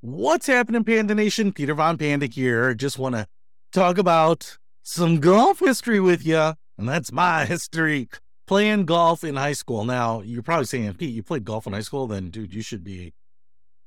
What's happening, Panda Nation? Peter Von Panda here. Just want to talk about some golf history with you. And that's my history playing golf in high school. Now, you're probably saying, Pete, you played golf in high school? Then, dude, you should be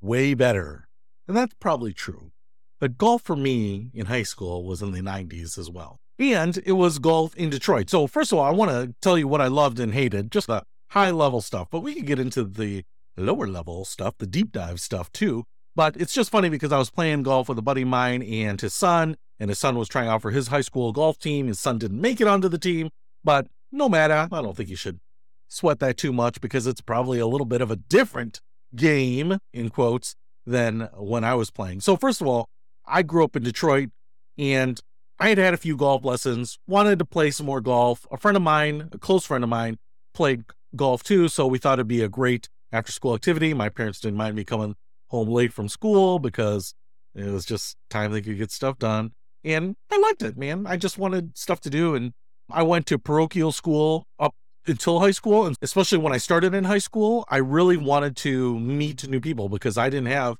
way better. And that's probably true. But golf for me in high school was in the 90s as well. And it was golf in Detroit. So, first of all, I want to tell you what I loved and hated, just the high level stuff. But we can get into the lower level stuff, the deep dive stuff too. But it's just funny because I was playing golf with a buddy of mine and his son, and his son was trying out for his high school golf team. His son didn't make it onto the team, but no matter. I don't think you should sweat that too much because it's probably a little bit of a different game, in quotes, than when I was playing. So, first of all, I grew up in Detroit and I had had a few golf lessons, wanted to play some more golf. A friend of mine, a close friend of mine, played golf too. So we thought it'd be a great after school activity. My parents didn't mind me coming home late from school because it was just time they could get stuff done. And I liked it, man. I just wanted stuff to do. And I went to parochial school up until high school. And especially when I started in high school, I really wanted to meet new people because I didn't have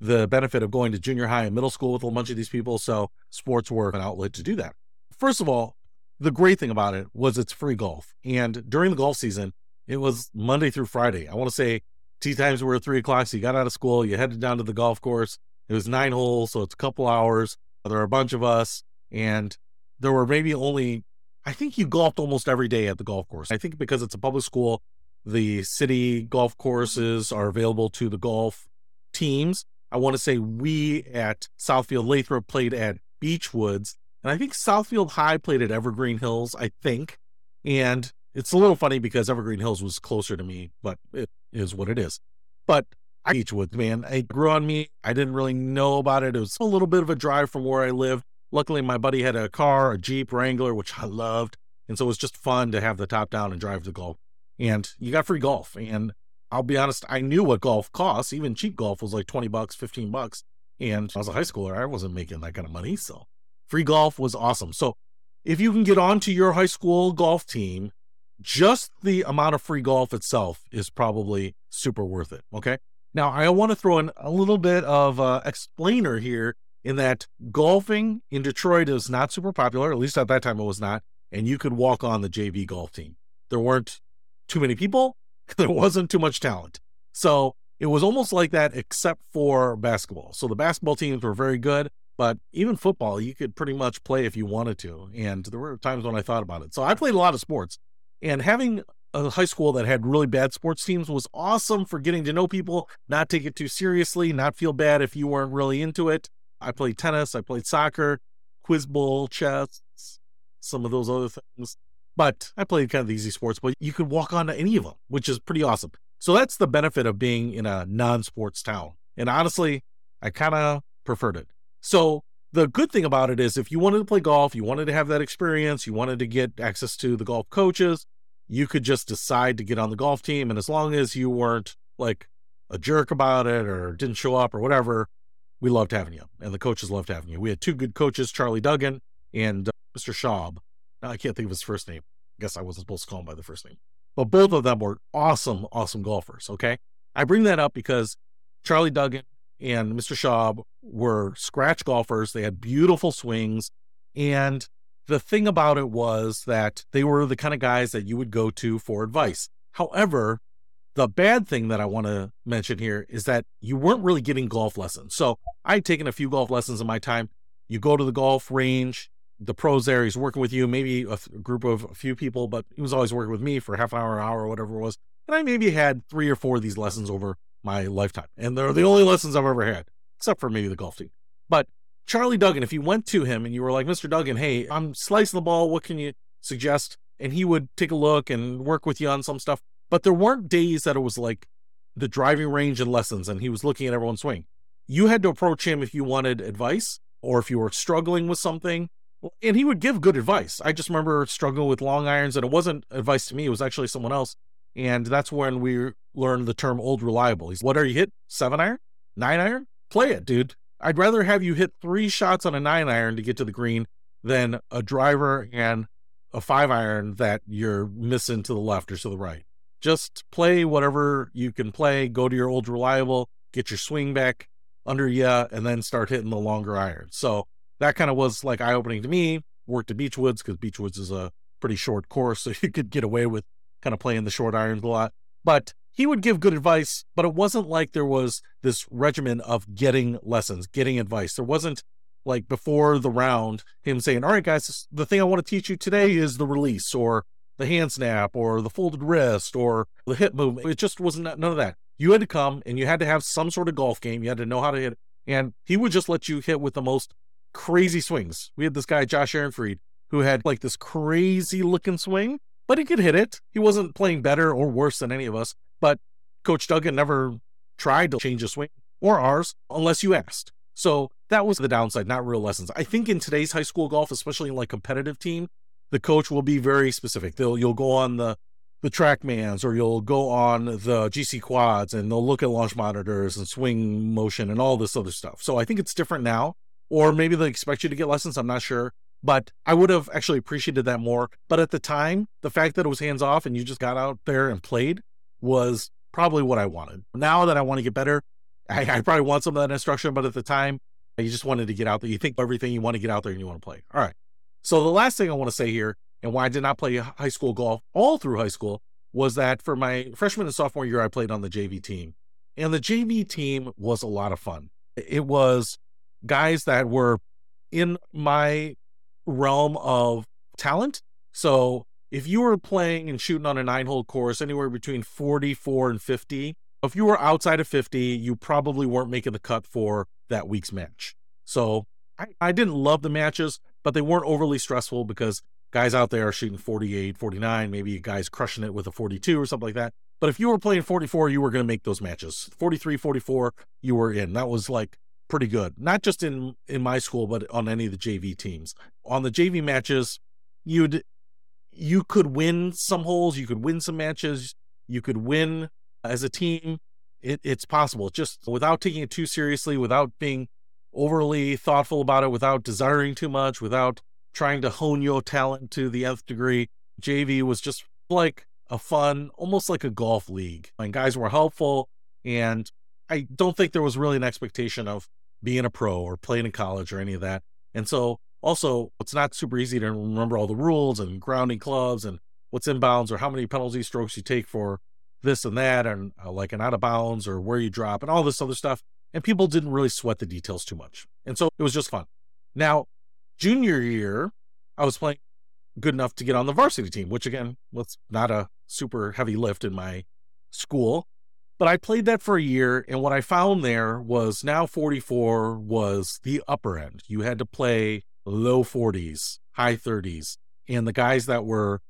the benefit of going to junior high and middle school with a bunch of these people. So sports were an outlet to do that. First of all, the great thing about it was it's free golf. And during the golf season, it was Monday through Friday. I want to say Tee times were at three o'clock. So you got out of school, you headed down to the golf course. It was nine holes, so it's a couple hours. There were a bunch of us, and there were maybe only, I think you golfed almost every day at the golf course. I think because it's a public school, the city golf courses are available to the golf teams. I want to say we at Southfield Lathrup played at Beechwoods, and I think Southfield High played at Evergreen Hills, I think. And it's a little funny because Evergreen Hills was closer to me, but it is what it is. But I Beechwood, man, it grew on me. I didn't really know about it. It was a little bit of a drive from where I lived. Luckily, my buddy had a car, a Jeep Wrangler, which I loved. And so it was just fun to have the top down and drive the golf. And you got free golf. And I'll be honest, I knew what golf costs. Even cheap golf was like 20 bucks, 15 bucks. And I was a high schooler. I wasn't making that kind of money. So free golf was awesome. So if you can get onto your high school golf team just the amount of free golf itself is probably super worth it. Okay. Now, I want to throw in a little bit of uh, explainer here in that golfing in Detroit is not super popular. At least at that time, it was not. And you could walk on the JV golf team. There weren't too many people, there wasn't too much talent. So it was almost like that, except for basketball. So the basketball teams were very good, but even football, you could pretty much play if you wanted to. And there were times when I thought about it. So I played a lot of sports. And having a high school that had really bad sports teams was awesome for getting to know people, not take it too seriously, not feel bad if you weren't really into it. I played tennis, I played soccer, quiz bowl, chess, some of those other things. But I played kind of the easy sports, but you could walk on to any of them, which is pretty awesome. So that's the benefit of being in a non sports town. And honestly, I kind of preferred it. So the good thing about it is if you wanted to play golf, you wanted to have that experience, you wanted to get access to the golf coaches, you could just decide to get on the golf team. And as long as you weren't like a jerk about it or didn't show up or whatever, we loved having you. And the coaches loved having you. We had two good coaches, Charlie Duggan and uh, Mr. Schaub. Now, I can't think of his first name. I guess I wasn't supposed to call him by the first name. But both of them were awesome, awesome golfers. Okay. I bring that up because Charlie Duggan and Mr. Schaub were scratch golfers. They had beautiful swings. And the thing about it was that they were the kind of guys that you would go to for advice. However, the bad thing that I want to mention here is that you weren't really getting golf lessons. So I had taken a few golf lessons in my time. You go to the golf range, the pros there, he's working with you, maybe a, group of a few people, but he was always working with me for half an hour, hour, whatever it was. And I maybe had three or four of these lessons over my lifetime. And they're the only lessons I've ever had, except for maybe the golf team. But Charlie Duggan, if you went to him and you were like, Mr. Duggan, hey, I'm slicing the ball. What can you suggest? And he would take a look and work with you on some stuff. But there weren't days that it was like the driving range and lessons and he was looking at everyone's swing. You had to approach him if you wanted advice or if you were struggling with something. And he would give good advice. I just remember struggling with long irons and it wasn't advice to me, it was actually someone else. And that's when we learned the term old reliable. He's, what are you hit? Seven iron? Nine iron? Play it, dude. I'd rather have you hit three shots on a nine iron to get to the green than a driver and a five iron that you're missing to the left or to the right. Just play whatever you can play, go to your old reliable, get your swing back. under you and then start hitting the longer iron. So that kind of was like eye opening to me. Worked at Beechwoods because Beechwoods is a pretty short course, so you could get away with kind of playing the short irons a lot. But he would give good advice, but it wasn't like there was this regimen of getting lessons, getting advice. There wasn't like before the round him saying, All right, guys, the thing I want to teach you today is the release or the hand snap or the folded wrist or the hip movement. It just wasn't none of that. You had to come and you had to have some sort of golf game. You had to know how to hit. And he would just let you hit with the most crazy swings. We had this guy, Josh Ehrenfried, who had like this crazy looking swing, but he could hit it. He wasn't playing better or worse than any of us. But Coach Duggan never tried to change his swing or ours unless you asked. So that was the downside, not real lessons. I think in today's high school golf, especially in like competitive team, the coach will be very specific. They'll you'll go on the the TrackMans or you'll go on the GC quads and they'll look at launch monitors and swing motion and all this other stuff. So I think it's different now. Or maybe they expect you to get lessons. I'm not sure. But I would have actually appreciated that more. But at the time, the fact that it was hands off and you just got out there and played was probably what I wanted. Now that I want to get better, I, I probably want some of that instruction. But at the time, you just wanted to get out there. You think everything you want to get out there and you want to play. All right. So the last thing I want to say here and why I did not play high school golf all through high school was that for my freshman and sophomore year, I played on the JV team. And the JV team was a lot of fun. It was guys that were in my realm of talent. So if you were playing and shooting on a nine hole course anywhere between 44 and 50, if you were outside of 50, you probably weren't making the cut for that week's match. So I, I didn't love the matches, but they weren't overly stressful because guys out there are shooting 48, 49, maybe a guys crushing it with a 42 or something like that. But if you were playing 44, you were going to make those matches. 43, 44, you were in. That was like pretty good. Not just in in my school, but on any of the JV teams. On the JV matches, you'd you could win some holes, you could win some matches, you could win as a team. It, it's possible, just without taking it too seriously, without being overly thoughtful about it, without desiring too much, without trying to hone your talent to the nth degree. JV was just like a fun, almost like a golf league. And guys were helpful. And I don't think there was really an expectation of being a pro or playing in college or any of that. And so also it's not super easy to remember all the rules and grounding clubs and what's inbounds or how many penalty strokes you take for this and that and uh, like an out of bounds or where you drop and all this other stuff. And people didn't really sweat the details too much. And so it was just fun. Now, Junior year, I was playing good enough to get on the varsity team, which again was not a super heavy lift in my school. But I played that for a year, and what I found there was now 44 was the upper end. You had to play low 40s, high 30s. And the guys that were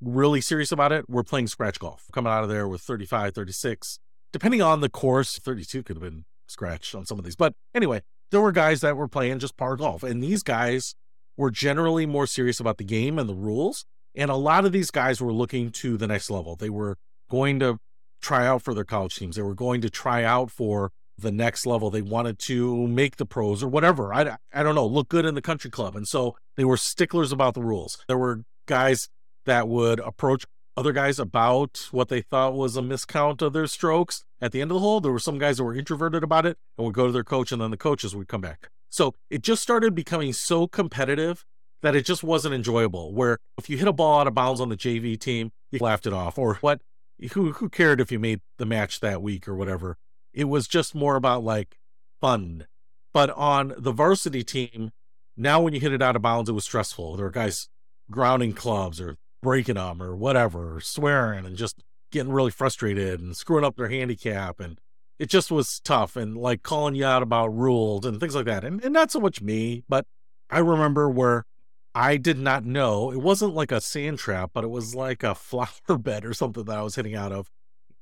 really serious about it were playing scratch golf, coming out of there with 35, 36. Depending on the course, 32 could have been scratch on some of these. But anyway, there were guys that were playing just par golf, and these guys were generally more serious about the game and the rules. And a lot of these guys were looking to the next level. They were going to try out for their college teams. They were going to try out for the next level. They wanted to make the pros or whatever. I, I don't know, look good in the country club. And so they were sticklers about the rules. There were guys that would approach other guys about what they thought was a miscount of their strokes at the end of the hole. There were some guys that were introverted about it and would go to their coach, and then the coaches would come back. So it just started becoming so competitive that it just wasn't enjoyable. Where if you hit a ball out of bounds on the JV team, you laughed it off, or what? Who who cared if you made the match that week or whatever? It was just more about like fun. But on the varsity team, now when you hit it out of bounds, it was stressful. There were guys grounding clubs or breaking them or whatever, or swearing and just getting really frustrated and screwing up their handicap. And it just was tough and like calling you out about rules and things like that. And, and not so much me, but I remember where I did not know it wasn't like a sand trap, but it was like a flower bed or something that I was hitting out of.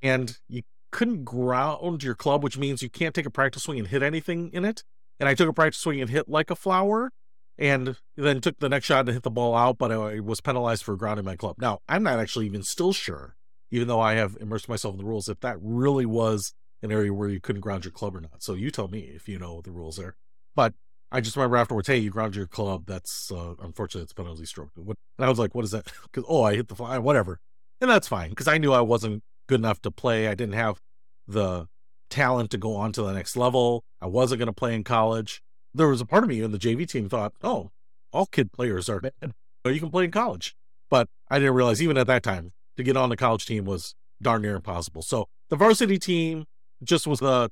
And you couldn't ground your club, which means you can't take a practice swing and hit anything in it. And I took a practice swing and hit like a flower and then took the next shot to hit the ball out, but I was penalized for grounding my club. Now, I'm not actually even still sure, even though I have immersed myself in the rules, if that really was an area where you couldn't ground your club or not. So you tell me if you know the rules there. But I just remember afterwards, hey, you ground your club. That's uh, unfortunately it's penalty stroke. And I was like, what is that? Because oh, I hit the fly, whatever, and that's fine because I knew I wasn't good enough to play. I didn't have the talent to go on to the next level. I wasn't going to play in college. There was a part of me in the JV team thought, oh, all kid players are bad. You can play in college. But I didn't realize even at that time to get on the college team was darn near impossible. So the varsity team just was the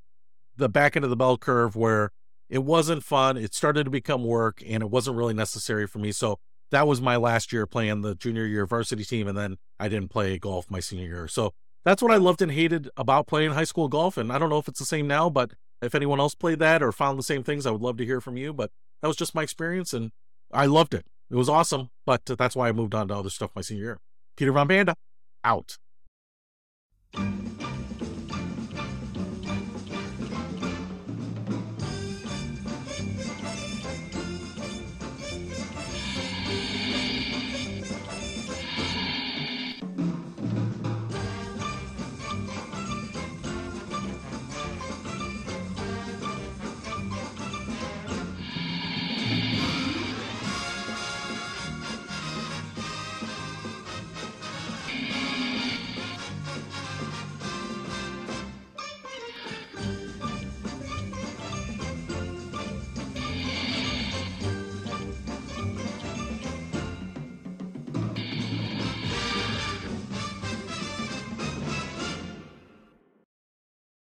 the back end of the bell curve where it wasn't fun. It started to become work and it wasn't really necessary for me. So that was my last year playing the junior year varsity team. And then I didn't play golf my senior year. So that's what I loved and hated about playing high school golf. And I don't know if it's the same now, but if anyone else played that or found the same things, I would love to hear from you. But that was just my experience and I loved it. It was awesome. But that's why I moved on to other stuff my senior year. Peter Von Panda, out.